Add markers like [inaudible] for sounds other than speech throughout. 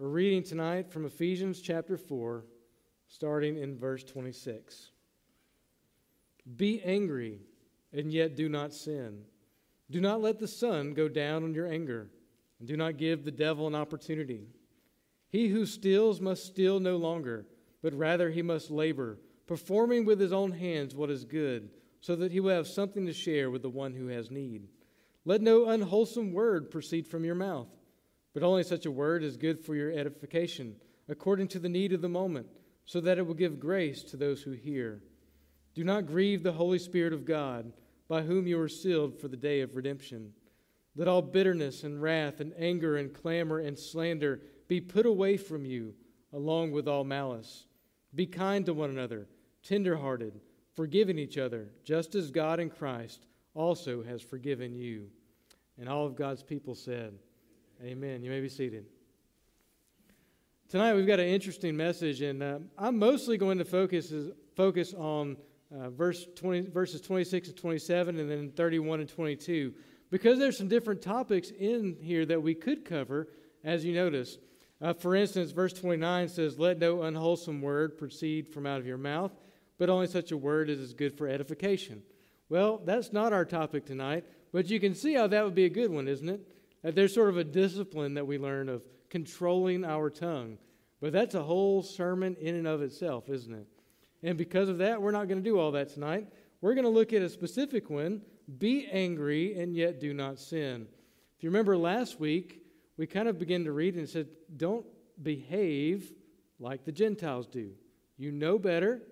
We're reading tonight from Ephesians chapter 4, starting in verse 26. Be angry, and yet do not sin. Do not let the sun go down on your anger, and do not give the devil an opportunity. He who steals must steal no longer, but rather he must labor, performing with his own hands what is good, so that he will have something to share with the one who has need. Let no unwholesome word proceed from your mouth but only such a word is good for your edification, according to the need of the moment, so that it will give grace to those who hear. Do not grieve the Holy Spirit of God, by whom you are sealed for the day of redemption. Let all bitterness and wrath and anger and clamor and slander be put away from you, along with all malice. Be kind to one another, tenderhearted, forgiving each other, just as God in Christ also has forgiven you. And all of God's people said, Amen. You may be seated. Tonight we've got an interesting message, and uh, I'm mostly going to focus focus on uh, verse 20, verses 26 and 27, and then 31 and 22, because there's some different topics in here that we could cover, as you notice. Uh, for instance, verse 29 says, "Let no unwholesome word proceed from out of your mouth, but only such a word as is good for edification." Well, that's not our topic tonight, but you can see how that would be a good one, isn't it? That there's sort of a discipline that we learn of controlling our tongue. But that's a whole sermon in and of itself, isn't it? And because of that, we're not going to do all that tonight. We're going to look at a specific one be angry and yet do not sin. If you remember last week, we kind of began to read and said, don't behave like the Gentiles do. You know better,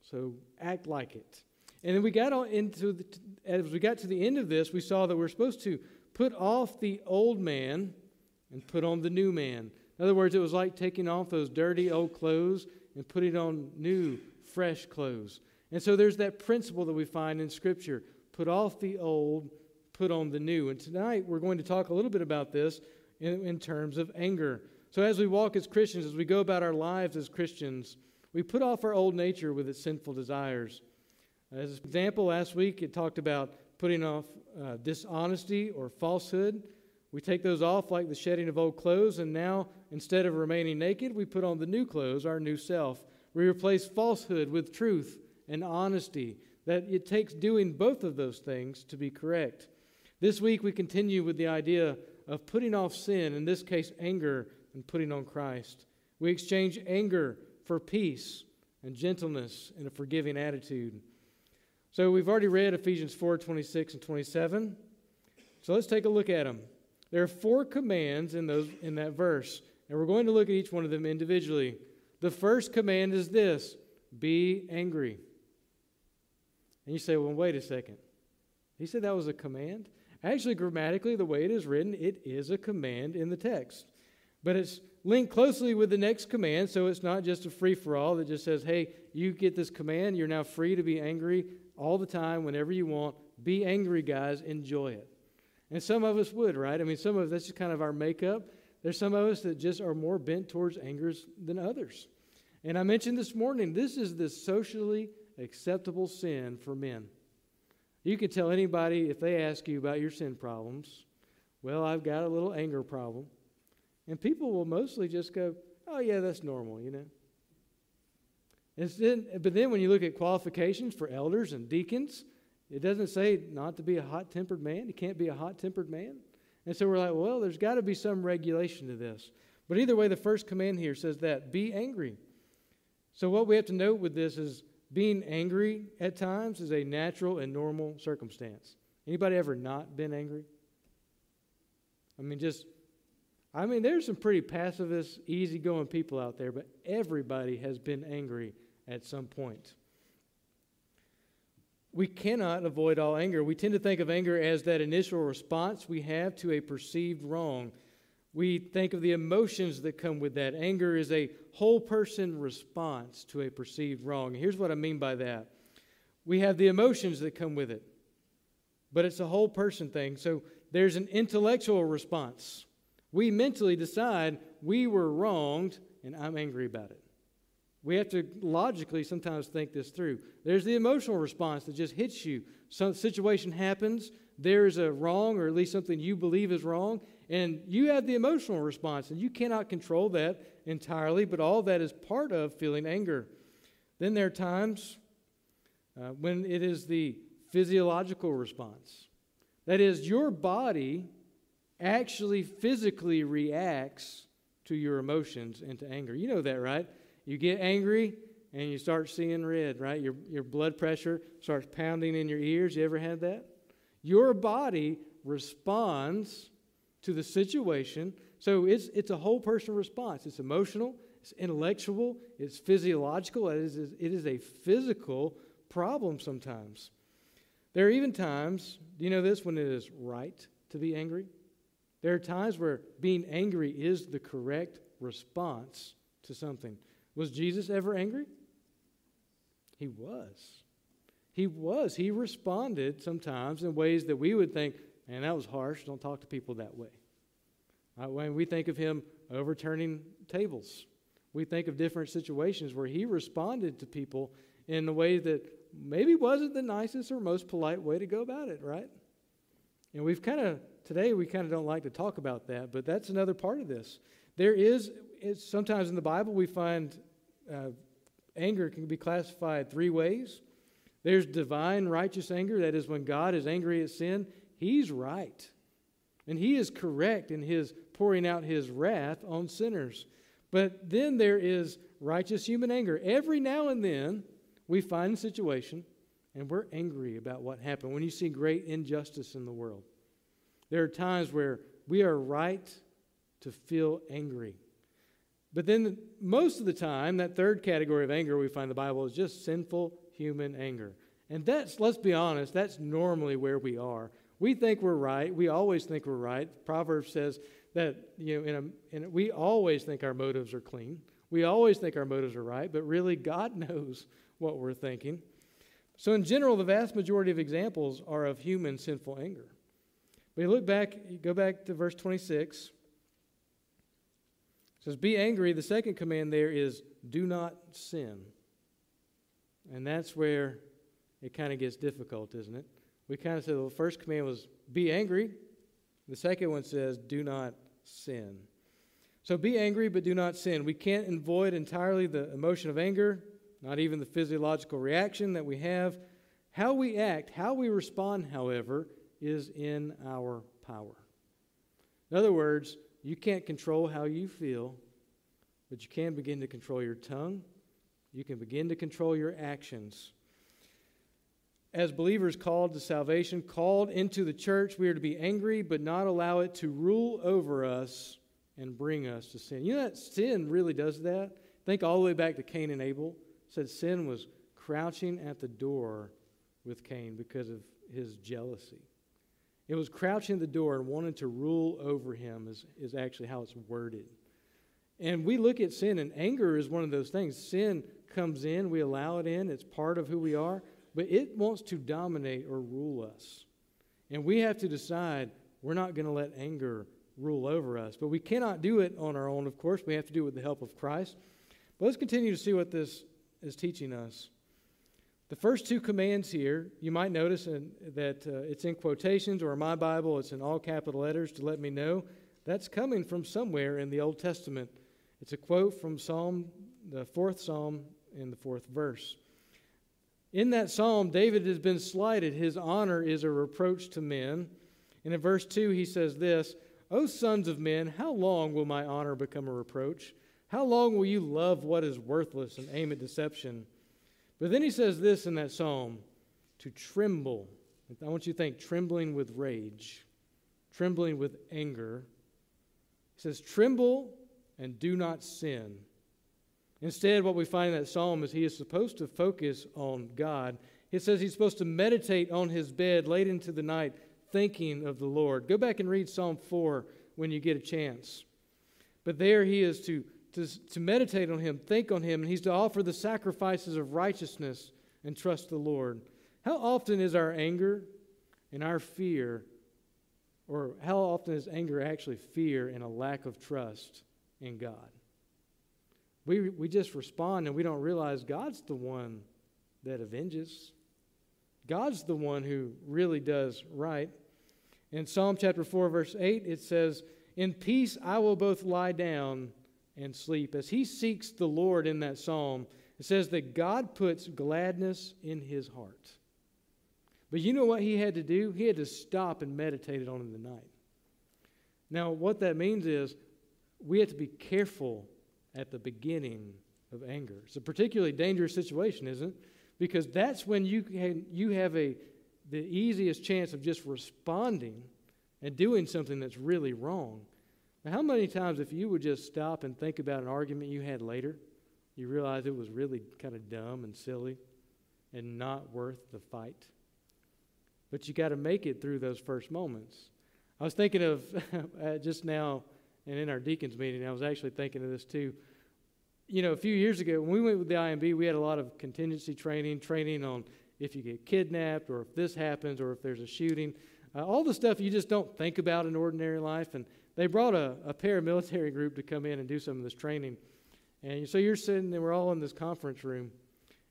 so act like it. And then we got into the, as we got to the end of this, we saw that we're supposed to Put off the old man and put on the new man. In other words, it was like taking off those dirty old clothes and putting on new, fresh clothes. And so there's that principle that we find in Scripture put off the old, put on the new. And tonight we're going to talk a little bit about this in, in terms of anger. So as we walk as Christians, as we go about our lives as Christians, we put off our old nature with its sinful desires. As an example, last week it talked about putting off uh, dishonesty or falsehood. We take those off like the shedding of old clothes, and now instead of remaining naked, we put on the new clothes, our new self. We replace falsehood with truth and honesty. That it takes doing both of those things to be correct. This week, we continue with the idea of putting off sin, in this case, anger, and putting on Christ. We exchange anger for peace and gentleness and a forgiving attitude. So we've already read Ephesians 4 26 and 27. So let's take a look at them. There are four commands in, those, in that verse, and we're going to look at each one of them individually. The first command is this be angry. And you say, well, wait a second. He said that was a command? Actually, grammatically, the way it is written, it is a command in the text. But it's linked closely with the next command, so it's not just a free for all that just says, hey, you get this command, you're now free to be angry all the time, whenever you want. Be angry, guys. Enjoy it. And some of us would, right? I mean, some of us, that's just kind of our makeup. There's some of us that just are more bent towards angers than others. And I mentioned this morning, this is the socially acceptable sin for men. You can tell anybody if they ask you about your sin problems, well, I've got a little anger problem. And people will mostly just go, oh, yeah, that's normal, you know. Then, but then when you look at qualifications for elders and deacons, it doesn't say not to be a hot tempered man. You can't be a hot tempered man. And so we're like, well, there's got to be some regulation to this. But either way, the first command here says that be angry. So what we have to note with this is being angry at times is a natural and normal circumstance. Anybody ever not been angry? I mean, just I mean, there's some pretty pacifist, easygoing people out there, but everybody has been angry at some point. We cannot avoid all anger. We tend to think of anger as that initial response we have to a perceived wrong. We think of the emotions that come with that. Anger is a whole person response to a perceived wrong. Here's what I mean by that we have the emotions that come with it, but it's a whole person thing. So there's an intellectual response. We mentally decide we were wronged and I'm angry about it. We have to logically sometimes think this through. There's the emotional response that just hits you. Some situation happens, there's a wrong, or at least something you believe is wrong, And you have the emotional response, and you cannot control that entirely, but all that is part of feeling anger. Then there are times uh, when it is the physiological response. That is, your body actually physically reacts to your emotions and to anger. You know that, right? You get angry and you start seeing red, right? Your, your blood pressure starts pounding in your ears. You ever had that? Your body responds to the situation. So it's, it's a whole person response. It's emotional, it's intellectual, it's physiological, it is, it is a physical problem sometimes. There are even times, do you know this, when it is right to be angry? There are times where being angry is the correct response to something. Was Jesus ever angry? He was. He was. He responded sometimes in ways that we would think, man, that was harsh. Don't talk to people that way. Right? When we think of him overturning tables, we think of different situations where he responded to people in a way that maybe wasn't the nicest or most polite way to go about it, right? And we've kind of, today, we kind of don't like to talk about that, but that's another part of this. There is, sometimes in the Bible, we find uh, anger can be classified three ways. There's divine righteous anger, that is, when God is angry at sin, He's right. And He is correct in His pouring out His wrath on sinners. But then there is righteous human anger. Every now and then, we find a situation and we're angry about what happened. When you see great injustice in the world, there are times where we are right to feel angry. But then, most of the time, that third category of anger we find in the Bible is just sinful human anger. And that's, let's be honest, that's normally where we are. We think we're right. We always think we're right. Proverbs says that, you know, in a, in a, we always think our motives are clean. We always think our motives are right, but really, God [laughs] knows what we're thinking. So, in general, the vast majority of examples are of human sinful anger. But you look back, you go back to verse 26. Says, Be angry. The second command there is, Do not sin. And that's where it kind of gets difficult, isn't it? We kind of said well, the first command was, Be angry. The second one says, Do not sin. So be angry, but do not sin. We can't avoid entirely the emotion of anger not even the physiological reaction that we have. How we act, how we respond, however, is in our power. In other words, you can't control how you feel, but you can begin to control your tongue. You can begin to control your actions. As believers called to salvation, called into the church, we are to be angry, but not allow it to rule over us and bring us to sin. You know that sin really does that? Think all the way back to Cain and Abel said sin was crouching at the door with Cain because of his jealousy. It was crouching at the door and wanting to rule over him, is, is actually how it's worded. And we look at sin, and anger is one of those things. Sin comes in, we allow it in, it's part of who we are, but it wants to dominate or rule us. And we have to decide we're not going to let anger rule over us. But we cannot do it on our own, of course. We have to do it with the help of Christ. But let's continue to see what this is teaching us. The first two commands here, you might notice in, that uh, it's in quotations, or in my Bible, it's in all capital letters to let me know that's coming from somewhere in the Old Testament. It's a quote from Psalm, the fourth Psalm, in the fourth verse. In that psalm, David has been slighted. His honor is a reproach to men. And in verse 2, he says this O sons of men, how long will my honor become a reproach? How long will you love what is worthless and aim at deception? But then he says this in that psalm to tremble. I want you to think trembling with rage, trembling with anger. He says, Tremble and do not sin. Instead, what we find in that psalm is he is supposed to focus on God. It says he's supposed to meditate on his bed late into the night, thinking of the Lord. Go back and read Psalm 4 when you get a chance. But there he is to to, to meditate on Him, think on Him, and He's to offer the sacrifices of righteousness and trust the Lord. How often is our anger and our fear, or how often is anger actually fear and a lack of trust in God? We, we just respond and we don't realize God's the one that avenges. God's the one who really does right. In Psalm chapter 4, verse 8, it says, In peace I will both lie down and sleep. As he seeks the Lord in that psalm, it says that God puts gladness in his heart. But you know what he had to do? He had to stop and meditate on it in the night. Now, what that means is we have to be careful at the beginning of anger. It's a particularly dangerous situation, isn't it? Because that's when you, can, you have a, the easiest chance of just responding and doing something that's really wrong. How many times, if you would just stop and think about an argument you had later, you realize it was really kind of dumb and silly and not worth the fight? But you got to make it through those first moments. I was thinking of [laughs] uh, just now, and in our deacons meeting, I was actually thinking of this too. You know, a few years ago, when we went with the IMB, we had a lot of contingency training, training on if you get kidnapped or if this happens or if there's a shooting. Uh, all the stuff you just don't think about in ordinary life. And they brought a, a paramilitary group to come in and do some of this training. And so you're sitting, and we're all in this conference room.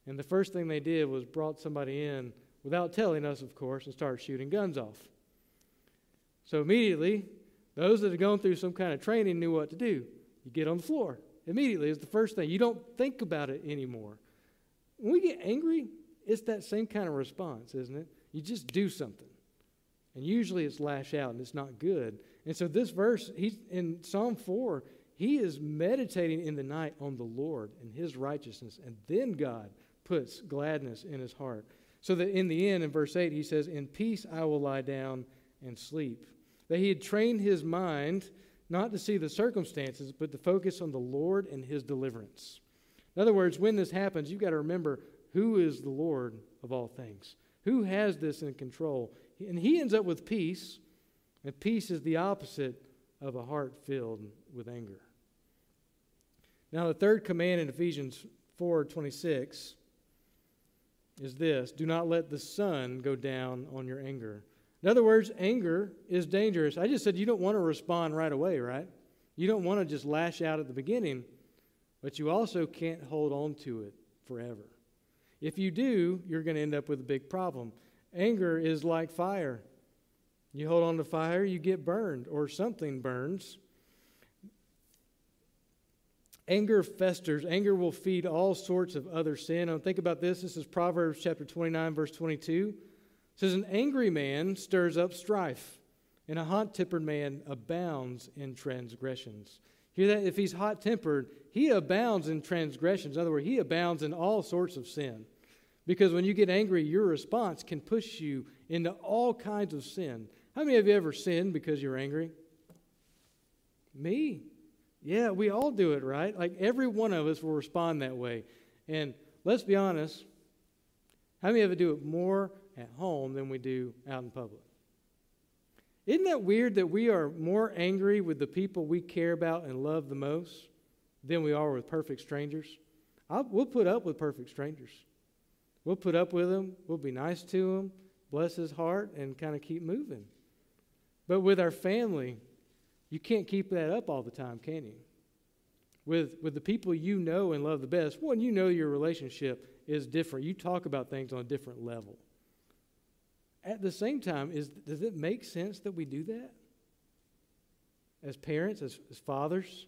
And the first thing they did was brought somebody in without telling us, of course, and started shooting guns off. So immediately, those that had gone through some kind of training knew what to do. You get on the floor. Immediately is the first thing. You don't think about it anymore. When we get angry, it's that same kind of response, isn't it? You just do something. And usually it's lash out and it's not good. And so this verse, he's in Psalm 4, he is meditating in the night on the Lord and his righteousness, and then God puts gladness in his heart. So that in the end, in verse 8, he says, In peace I will lie down and sleep. That he had trained his mind not to see the circumstances, but to focus on the Lord and his deliverance. In other words, when this happens, you've got to remember who is the Lord of all things? Who has this in control? And he ends up with peace, and peace is the opposite of a heart filled with anger. Now, the third command in Ephesians 4 26 is this do not let the sun go down on your anger. In other words, anger is dangerous. I just said you don't want to respond right away, right? You don't want to just lash out at the beginning, but you also can't hold on to it forever. If you do, you're going to end up with a big problem. Anger is like fire. You hold on to fire, you get burned, or something burns. Anger festers. Anger will feed all sorts of other sin. Now, think about this. This is Proverbs chapter 29, verse 22. It says, An angry man stirs up strife, and a hot tempered man abounds in transgressions. Hear that? If he's hot tempered, he abounds in transgressions. In other words, he abounds in all sorts of sin. Because when you get angry, your response can push you into all kinds of sin. How many of you ever sinned because you're angry? Me. Yeah, we all do it, right? Like every one of us will respond that way. And let's be honest, how many of us do it more at home than we do out in public. Isn't that weird that we are more angry with the people we care about and love the most than we are with perfect strangers? I'll, we'll put up with perfect strangers. We'll put up with them. We'll be nice to them, bless his heart, and kind of keep moving. But with our family, you can't keep that up all the time, can you? With, with the people you know and love the best, one, you know your relationship is different. You talk about things on a different level. At the same time, is, does it make sense that we do that? As parents, as, as fathers?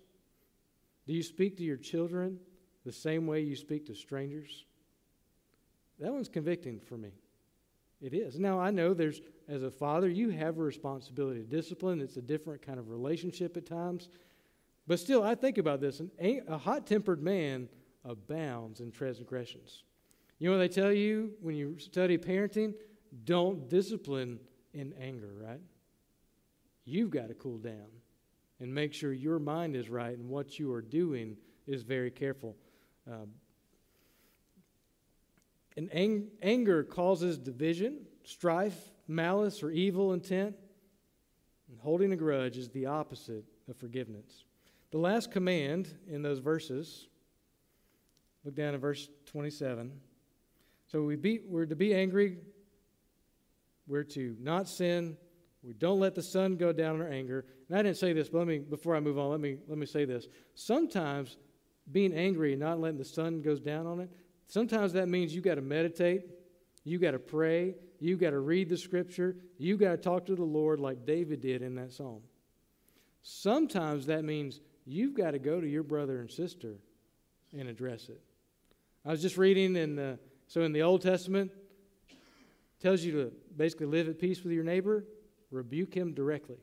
Do you speak to your children the same way you speak to strangers? That one's convicting for me. It is. Now, I know there's, as a father, you have a responsibility to discipline. It's a different kind of relationship at times. But still, I think about this. An, a hot tempered man abounds in transgressions. You know what they tell you when you study parenting? don't discipline in anger, right? You've got to cool down and make sure your mind is right and what you are doing is very careful. Um, and ang- anger causes division, strife, malice, or evil intent. And holding a grudge is the opposite of forgiveness. The last command in those verses, look down at verse 27. So we be, we're to be angry, we're to not sin. We don't let the sun go down in our anger. And I didn't say this, but let me before I move on, let me let me say this. Sometimes being angry and not letting the sun goes down on it, sometimes that means you got to meditate You got to pray. You got to read the scripture. You got to talk to the Lord like David did in that psalm. Sometimes that means you've got to go to your brother and sister and address it. I was just reading in the so in the Old Testament tells you to basically live at peace with your neighbor, rebuke him directly.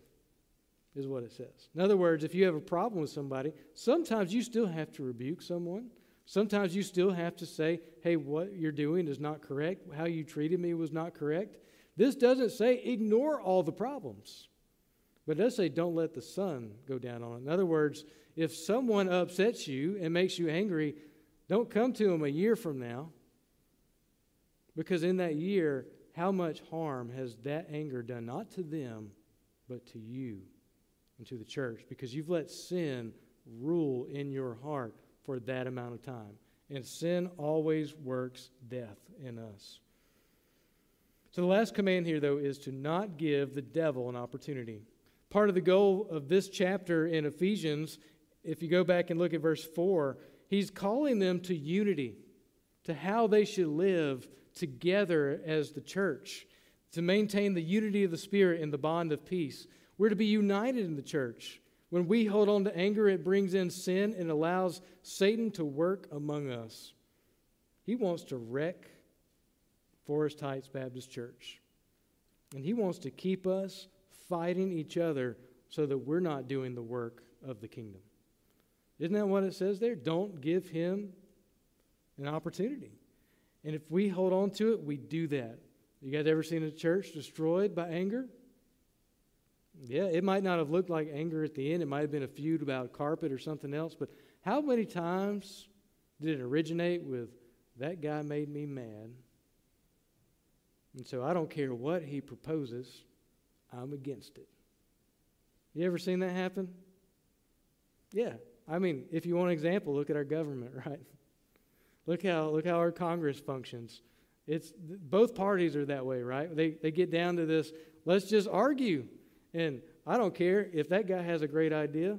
Is what it says. In other words, if you have a problem with somebody, sometimes you still have to rebuke someone. Sometimes you still have to say, hey, what you're doing is not correct. How you treated me was not correct. This doesn't say ignore all the problems, but it does say don't let the sun go down on it. In other words, if someone upsets you and makes you angry, don't come to them a year from now, because in that year, how much harm has that anger done, not to them, but to you and to the church? Because you've let sin rule in your heart for that amount of time. And sin always works death in us. So the last command here, though, is to not give the devil an opportunity. Part of the goal of this chapter in Ephesians, if you go back and look at verse 4, he's calling them to unity, to how they should live together as the church, to maintain the unity of the Spirit and the bond of peace. We're to be united in the church. When we hold on to anger, it brings in sin and allows Satan to work among us. He wants to wreck Forest Heights Baptist Church. And he wants to keep us fighting each other so that we're not doing the work of the kingdom. Isn't that what it says there? Don't give him an opportunity. And if we hold on to it, we do that. You guys ever seen a church destroyed by anger? Yeah, it might not have looked like anger at the end. It might have been a feud about carpet or something else. But how many times did it originate with, that guy made me mad? And so I don't care what he proposes, I'm against it. You ever seen that happen? Yeah. I mean, if you want an example, look at our government, [laughs] right? Look how, look how our Congress functions. It's, both parties are that way, right? They, they get down to this, let's just argue. And I don't care if that guy has a great idea,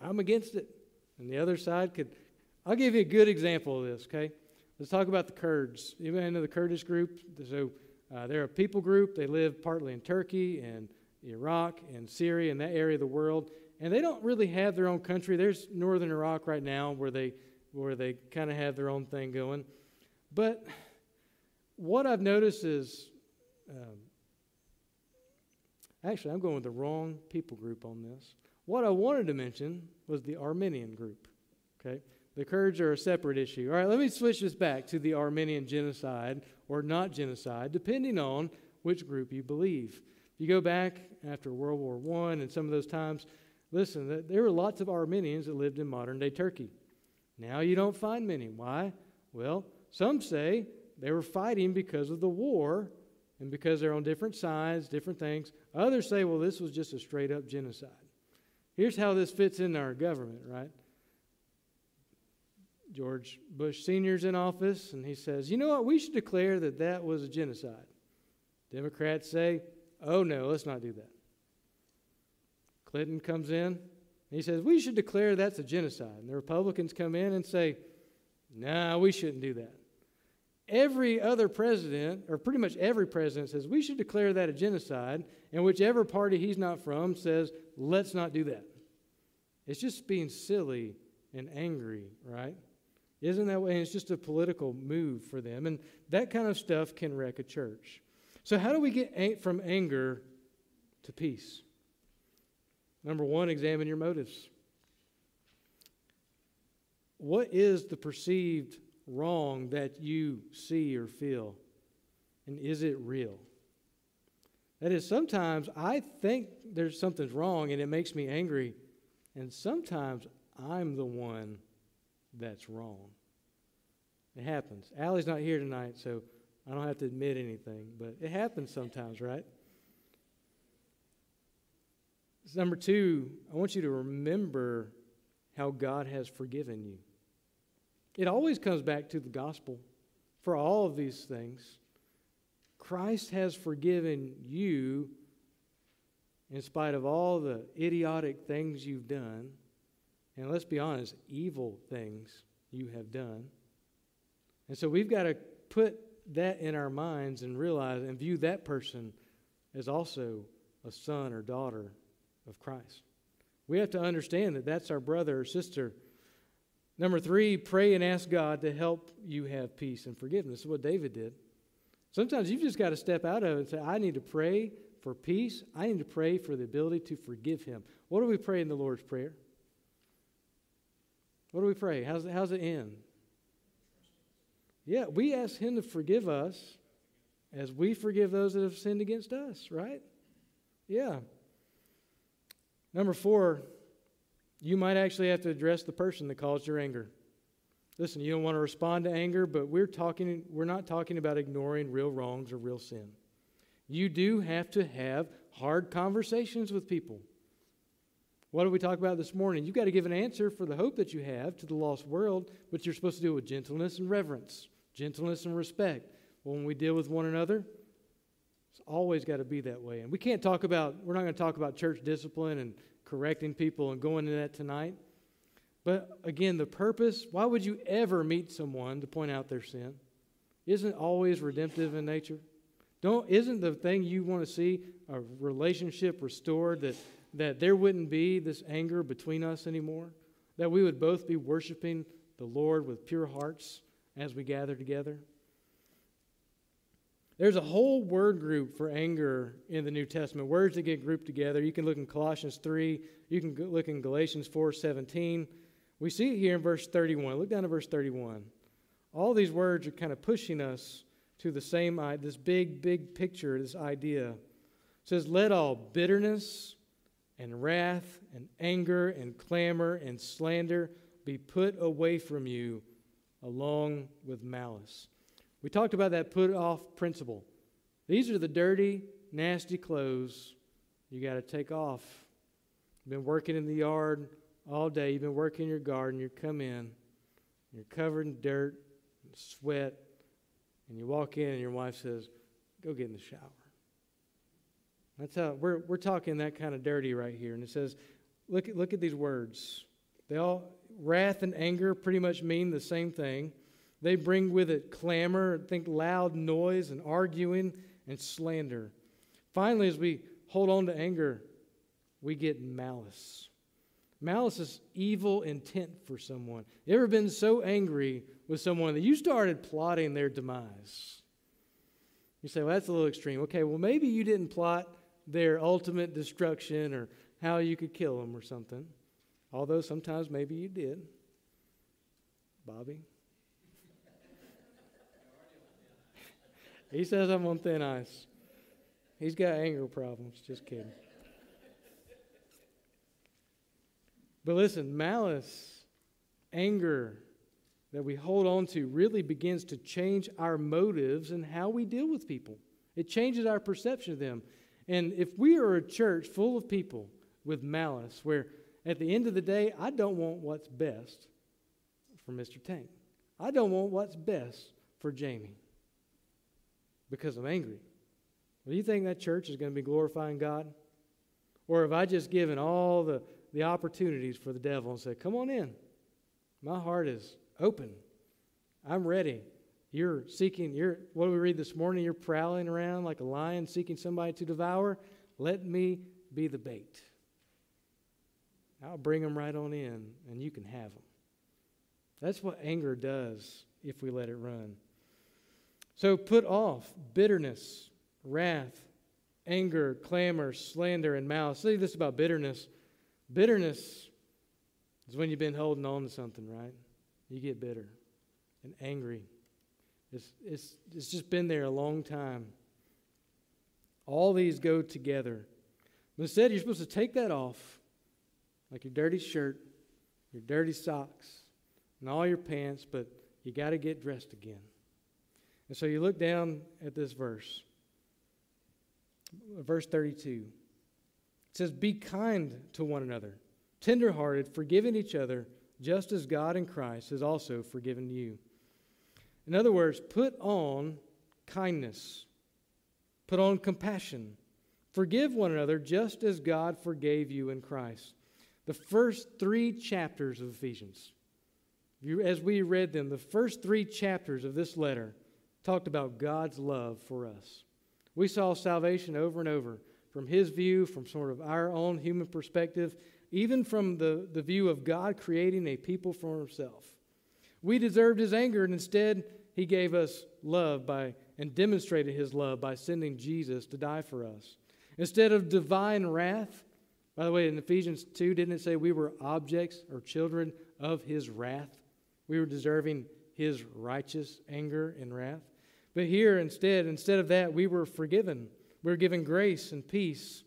I'm against it. And the other side could. I'll give you a good example of this, okay? Let's talk about the Kurds. You know the Kurdish group? So uh, they're a people group. They live partly in Turkey and Iraq and Syria and that area of the world. And they don't really have their own country. There's northern Iraq right now where they, where they kind of have their own thing going. But what I've noticed is um, Actually, I'm going with the wrong people group on this. What I wanted to mention was the Armenian group. Okay? The Kurds are a separate issue. All right, let me switch this back to the Armenian genocide or not genocide, depending on which group you believe. If you go back after World War I and some of those times, listen, there were lots of Armenians that lived in modern day Turkey. Now you don't find many. Why? Well, some say they were fighting because of the war and because they're on different sides, different things. Others say, well, this was just a straight up genocide. Here's how this fits into our government, right? George Bush Sr.'s in office, and he says, you know what, we should declare that that was a genocide. Democrats say, oh no, let's not do that. Clinton comes in, he says, we should declare that's a genocide. And the Republicans come in and say, nah, we shouldn't do that. Every other president, or pretty much every president, says we should declare that a genocide, and whichever party he's not from says, let's not do that. It's just being silly and angry, right? Isn't that way? And it's just a political move for them. And that kind of stuff can wreck a church. So, how do we get from anger to peace? Number one, examine your motives. What is the perceived wrong that you see or feel? And is it real? That is, sometimes I think there's something's wrong and it makes me angry, and sometimes I'm the one that's wrong. It happens. Allie's not here tonight, so I don't have to admit anything, but it happens sometimes, right? Number two, I want you to remember how God has forgiven you. It always comes back to the gospel for all of these things. Christ has forgiven you in spite of all the idiotic things you've done, and let's be honest, evil things you have done. And so we've got to put that in our minds and realize and view that person as also a son or daughter of Christ. We have to understand that that's our brother or sister. Number three, pray and ask God to help you have peace and forgiveness. This is what David did. Sometimes you've just got to step out of it and say, I need to pray for peace. I need to pray for the ability to forgive him. What do we pray in the Lord's Prayer? What do we pray? How's, how's it end? Yeah, we ask him to forgive us as we forgive those that have sinned against us, right? Yeah. Number four, you might actually have to address the person that caused your anger. Listen, you don't want to respond to anger, but we're talking we're not talking about ignoring real wrongs or real sin. You do have to have hard conversations with people. What did we talk about this morning? You've got to give an answer for the hope that you have to the lost world, but you're supposed to do it with gentleness and reverence, gentleness and respect. When we deal with one another, it's always got to be that way. And we can't talk about, we're not going to talk about church discipline and correcting people and going into that tonight. But again, the purpose why would you ever meet someone to point out their sin? Isn't always redemptive in nature? Don't, isn't the thing you want to see a relationship restored that, that there wouldn't be this anger between us anymore? That we would both be worshiping the Lord with pure hearts as we gather together? There's a whole word group for anger in the New Testament. Words that get grouped together. You can look in Colossians 3, you can look in Galatians 4 17. We see it here in verse 31. Look down to verse 31. All these words are kind of pushing us to the same this big, big picture, this idea. It says, Let all bitterness and wrath and anger and clamor and slander be put away from you along with malice. We talked about that put off principle. These are the dirty, nasty clothes you got to take off. You've been working in the yard all day, you've been working in your garden, you come in, you're covered in dirt and sweat, and you walk in and your wife says, Go get in the shower. That's how we're, we're talking that kind of dirty right here. And it says, look at, look at these words. They all, wrath and anger pretty much mean the same thing. They bring with it clamor, think loud noise and arguing and slander. Finally, as we hold on to anger, we get malice. Malice is evil intent for someone. You ever been so angry with someone that you started plotting their demise? You say, well, that's a little extreme. Okay, well, maybe you didn't plot their ultimate destruction or how you could kill them or something. Although sometimes maybe you did. Bobby? He says I'm on thin ice. He's got anger problems. Just kidding. But listen, malice, anger that we hold on to really begins to change our motives and how we deal with people. It changes our perception of them. And if we are a church full of people with malice, where at the end of the day, I don't want what's best for Mr. Tank, I don't want what's best for Jamie because I'm angry. Do you think that church is going to be glorifying God? Or have I just given all the, the opportunities for the devil and said, Come on in. My heart is open. I'm ready. You're seeking, you're, what do we read this morning? You're prowling around like a lion seeking somebody to devour. Let me be the bait. I'll bring them right on in, and you can have them. That's what anger does if we let it run. So put off bitterness, wrath, anger, clamor, slander, and malice. Say this about bitterness. Bitterness is when you've been holding on to something, right? You get bitter and angry. It's, it's, it's just been there a long time. All these go together. But instead, you're supposed to take that off, like your dirty shirt, your dirty socks, and all your pants, but you got to get dressed again. And so you look down at this verse, verse 32. It says, Be kind to one another, tenderhearted, forgiving each other, just as God in Christ has also forgiven you. In other words, put on kindness, put on compassion, forgive one another, just as God forgave you in Christ. The first three chapters of Ephesians, as we read them, the first three chapters of this letter talked about God's love for us. We saw salvation over and over from his view, from sort of our own human perspective, even from the, the view of God creating a people for himself. We deserved his anger, and instead, he gave us love by and demonstrated his love by sending Jesus to die for us. Instead of divine wrath, by the way, in Ephesians 2, didn't it say we were objects or children of his wrath? We were deserving his righteous anger and wrath. But here, instead, instead of that, we were forgiven. We were given grace and peace.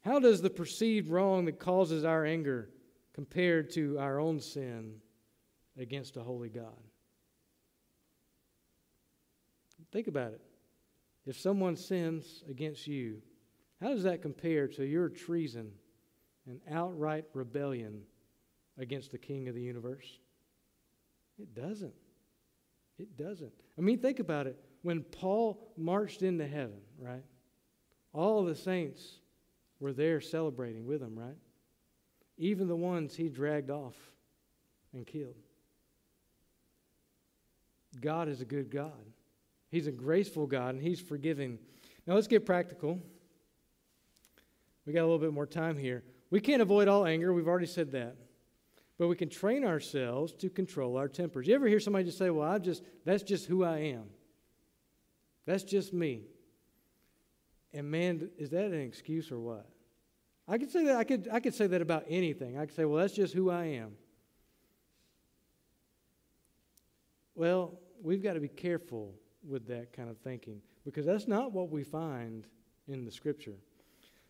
How does the perceived wrong that causes our anger compared to our own sin against a holy God? Think about it. If someone sins against you, how does that compare to your treason and outright rebellion against the King of the universe? It doesn't. It doesn't. I mean, think about it. When Paul marched into heaven, right? All the saints were there celebrating with him, right? Even the ones he dragged off and killed. God is a good God. He's a graceful God and He's forgiving. Now let's get practical. We got a little bit more time here. We can't avoid all anger. We've already said that but we can train ourselves to control our tempers. You ever hear somebody just say, Well, I just, that's just who I am? That's just me. And man, is that an excuse or what? I could say that, I could, I could say that about anything. I could say, Well, that's just who I am. Well, we've got to be careful with that kind of thinking because that's not what we find in the scripture.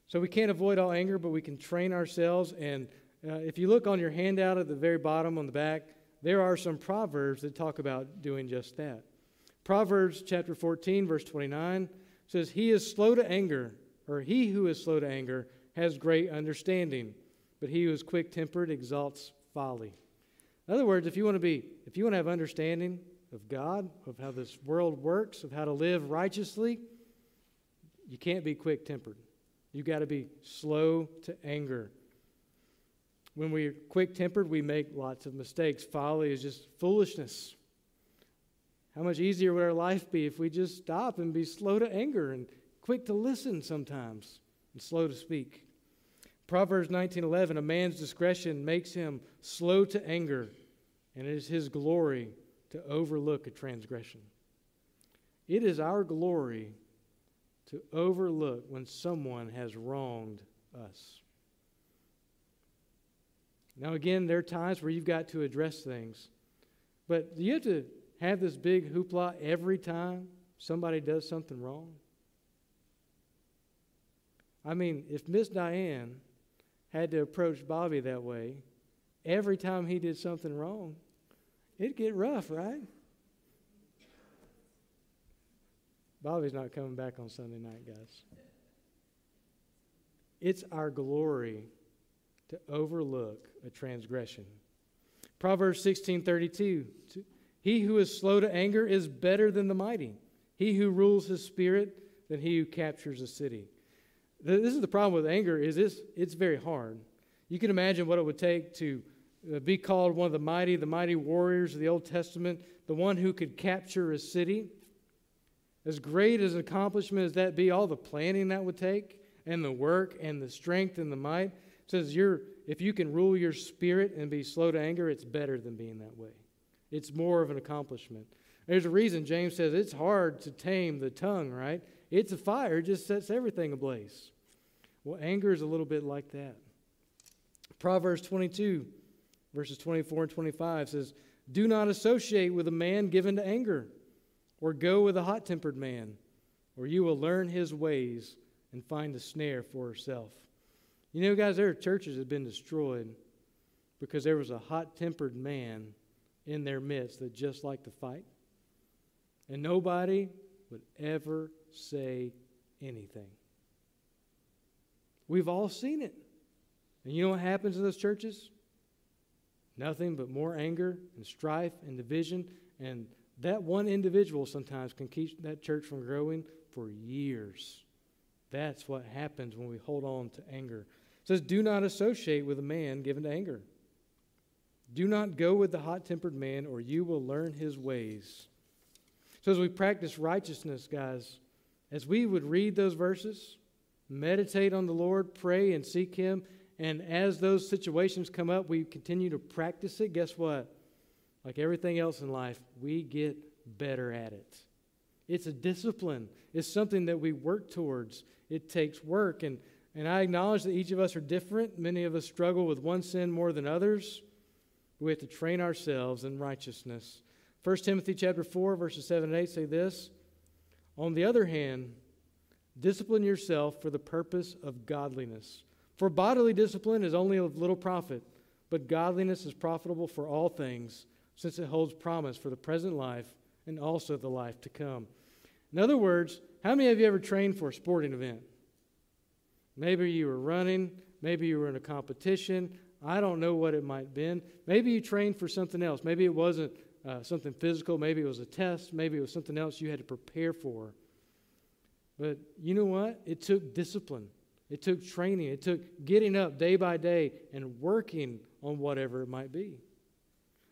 So we can't avoid all anger, but we can train ourselves and uh, if you look on your handout at the very bottom on the back, there are some proverbs that talk about doing just that. Proverbs chapter 14, verse 29 says, He is slow to anger, or he who is slow to anger has great understanding, but he who is quick tempered exalts folly. In other words, if you want to be, if you want to have understanding of God, of how this world works, of how to live righteously, you can't be quick tempered. You've got to be slow to anger. When we're quick tempered, we make lots of mistakes. Folly is just foolishness. How much easier would our life be if we just stop and be slow to anger and quick to listen sometimes and slow to speak? Proverbs 19:11 A man's discretion makes him slow to anger and it is his glory to overlook a transgression. It is our glory to overlook when someone has wronged us. Now, again, there are times where you've got to address things. But do you have to have this big hoopla every time somebody does something wrong? I mean, if Miss Diane had to approach Bobby that way every time he did something wrong, it'd get rough, right? Bobby's not coming back on Sunday night, guys. It's our glory to overlook a transgression. Proverbs 16:32 He who is slow to anger is better than the mighty. He who rules his spirit than he who captures a city. This is the problem with anger is this it's very hard. You can imagine what it would take to uh, be called one of the mighty, the mighty warriors of the Old Testament, the one who could capture a city. As great as an accomplishment as that be, all the planning that would take, and the work, and the strength, and the might, says you're if you can rule your spirit and be slow to anger, it's better than being that way. It's more of an accomplishment. There's a reason James says it's hard to tame the tongue, right? It's a fire, it just sets everything ablaze. Well, anger is a little bit like that. Proverbs 22, verses 24 and 25 says, Do not associate with a man given to anger, or go with a hot tempered man, or you will learn his ways and find a snare for herself. You know, guys, there are churches that have been destroyed because there was a hot tempered man in their midst that just liked to fight. And nobody would ever say anything. We've all seen it. And you know what happens in those churches? Nothing but more anger and strife and division. And that one individual sometimes can keep that church from growing for years. That's what happens when we hold on to anger says, Do not associate with a man given to anger. Do not go with the hot tempered man, or you will learn his ways. So, as we practice righteousness, guys, as we would read those verses, meditate on the Lord, pray and seek Him, and as those situations come up, we continue to practice it, guess what? Like everything else in life, we get better at it. It's a discipline, it's something that we work towards. It takes work. And, and I acknowledge that each of us are different. Many of us struggle with one sin more than others. We have to train ourselves in righteousness. 1 Timothy chapter 4, verses 7 and 8 say this On the other hand, discipline yourself for the purpose of godliness. For bodily discipline is only of little profit, but godliness is profitable for all things, since it holds promise for the present life and also the life to come. In other words, how many of you ever trained for a sporting event? Maybe you were running, maybe you were in a competition. I don't know what it might have been. Maybe you trained for something else. Maybe it wasn't uh, something physical. Maybe it was a test. Maybe it was something else you had to prepare for. But you know what? It took discipline. It took training. It took getting up day by day and working on whatever it might be.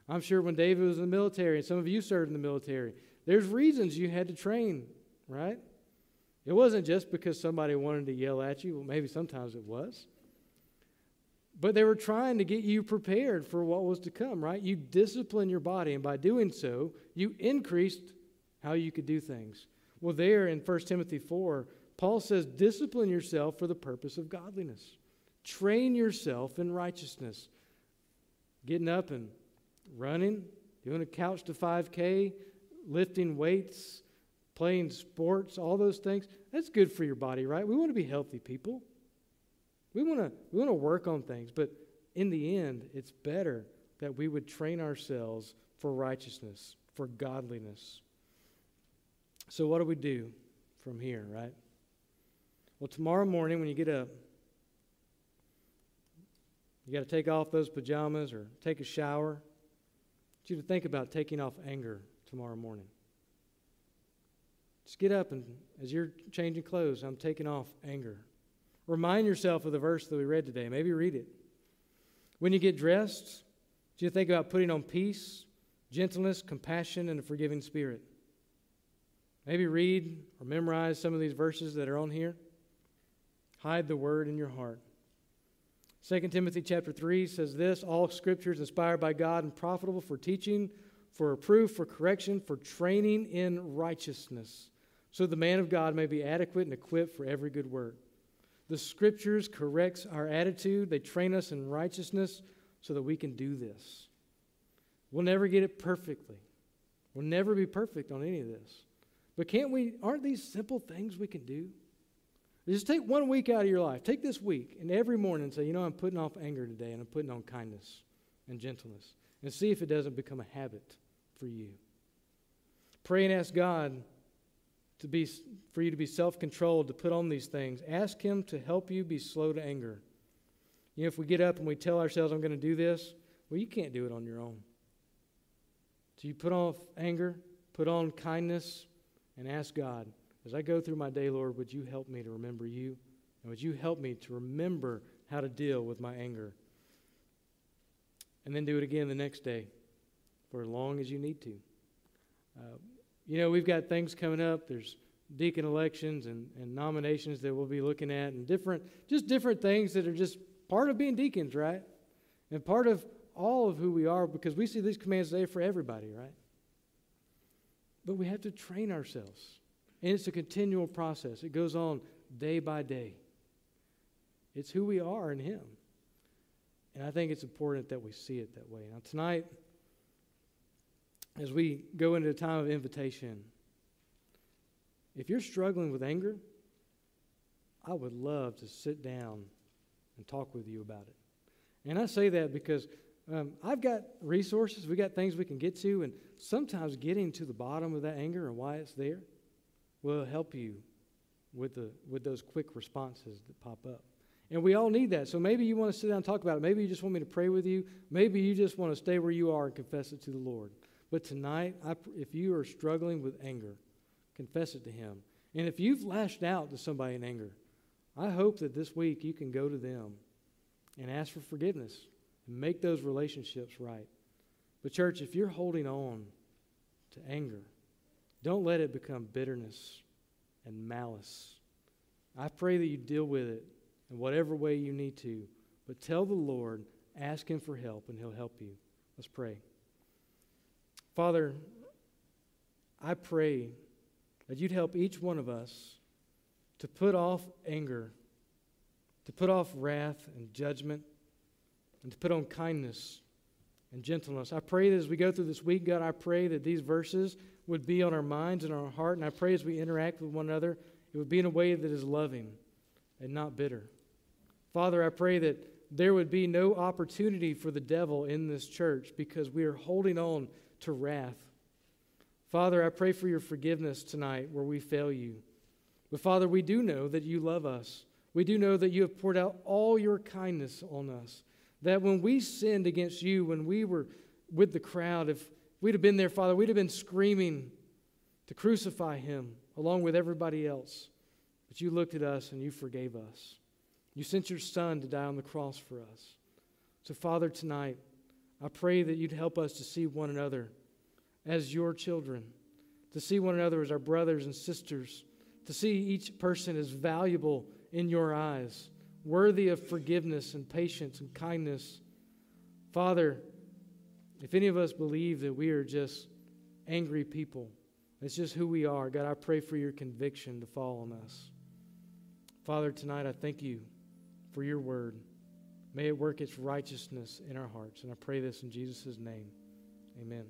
I'm sure when David was in the military, and some of you served in the military, there's reasons you had to train, right? It wasn't just because somebody wanted to yell at you. Well, maybe sometimes it was. But they were trying to get you prepared for what was to come, right? You discipline your body, and by doing so, you increased how you could do things. Well, there in 1 Timothy 4, Paul says, discipline yourself for the purpose of godliness. Train yourself in righteousness. Getting up and running, doing a couch to 5K, lifting weights, playing sports, all those things. That's good for your body, right? We want to be healthy people. We want to we want to work on things, but in the end, it's better that we would train ourselves for righteousness, for godliness. So what do we do from here, right? Well, tomorrow morning when you get up, you got to take off those pajamas or take a shower I want you to think about taking off anger tomorrow morning. Just get up and as you're changing clothes, I'm taking off anger. Remind yourself of the verse that we read today. Maybe read it. When you get dressed, do you think about putting on peace, gentleness, compassion, and a forgiving spirit? Maybe read or memorize some of these verses that are on here. Hide the word in your heart. 2 Timothy chapter 3 says this All scripture is inspired by God and profitable for teaching, for reproof, for correction, for training in righteousness, so the man of God may be adequate and equipped for every good work. The scriptures corrects our attitude, they train us in righteousness so that we can do this. We'll never get it perfectly. We'll never be perfect on any of this. But can't we, aren't these simple things we can do? Just take one week out of your life. Take this week and every morning say, you know, I'm putting off anger today and I'm putting on kindness and gentleness. And see if it doesn't become a habit for you. Pray and ask God to be, for you to be self controlled, to put on these things. Ask Him to help you be slow to anger. You know, if we get up and we tell ourselves, I'm going to do this, well, you can't do it on your own. So you put off anger, put on kindness, and ask God. As I go through my day, Lord, would you help me to remember you? And would you help me to remember how to deal with my anger? And then do it again the next day for as long as you need to. Uh, you know, we've got things coming up. There's deacon elections and, and nominations that we'll be looking at, and different, just different things that are just part of being deacons, right? And part of all of who we are because we see these commands today for everybody, right? But we have to train ourselves. And it's a continual process, it goes on day by day. It's who we are in Him. And I think it's important that we see it that way. Now, tonight, as we go into a time of invitation, if you're struggling with anger, I would love to sit down and talk with you about it. And I say that because um, I've got resources, we got things we can get to, and sometimes getting to the bottom of that anger and why it's there will help you with, the, with those quick responses that pop up. And we all need that. So maybe you want to sit down and talk about it. Maybe you just want me to pray with you. Maybe you just want to stay where you are and confess it to the Lord. But tonight, I, if you are struggling with anger, confess it to Him. And if you've lashed out to somebody in anger, I hope that this week you can go to them and ask for forgiveness and make those relationships right. But, church, if you're holding on to anger, Don't let it become bitterness and malice. I pray that you deal with it in whatever way you need to, but tell the Lord, ask Him for help, and He'll help you. Let's pray. Father, I pray that you'd help each one of us to put off anger, to put off wrath and judgment, and to put on kindness and gentleness. I pray that as we go through this week, God, I pray that these verses would be on our minds and our heart, and I pray as we interact with one another, it would be in a way that is loving and not bitter. Father, I pray that there would be no opportunity for the devil in this church because we are holding on to wrath. Father, I pray for your forgiveness tonight where we fail you. But Father, we do know that you love us. We do know that you have poured out all your kindness on us. That when we sinned against you, when we were with the crowd, if we'd have been there, Father, we'd have been screaming to crucify him along with everybody else. But you looked at us and you forgave us. You sent your son to die on the cross for us. So, Father, tonight, I pray that you'd help us to see one another as your children, to see one another as our brothers and sisters, to see each person as valuable in your eyes, worthy of forgiveness and patience and kindness. Father, if any of us believe that we are just angry people, it's just who we are, God, I pray for your conviction to fall on us. Father, tonight I thank you for your word. May it work its righteousness in our hearts. And I pray this in Jesus' name. Amen.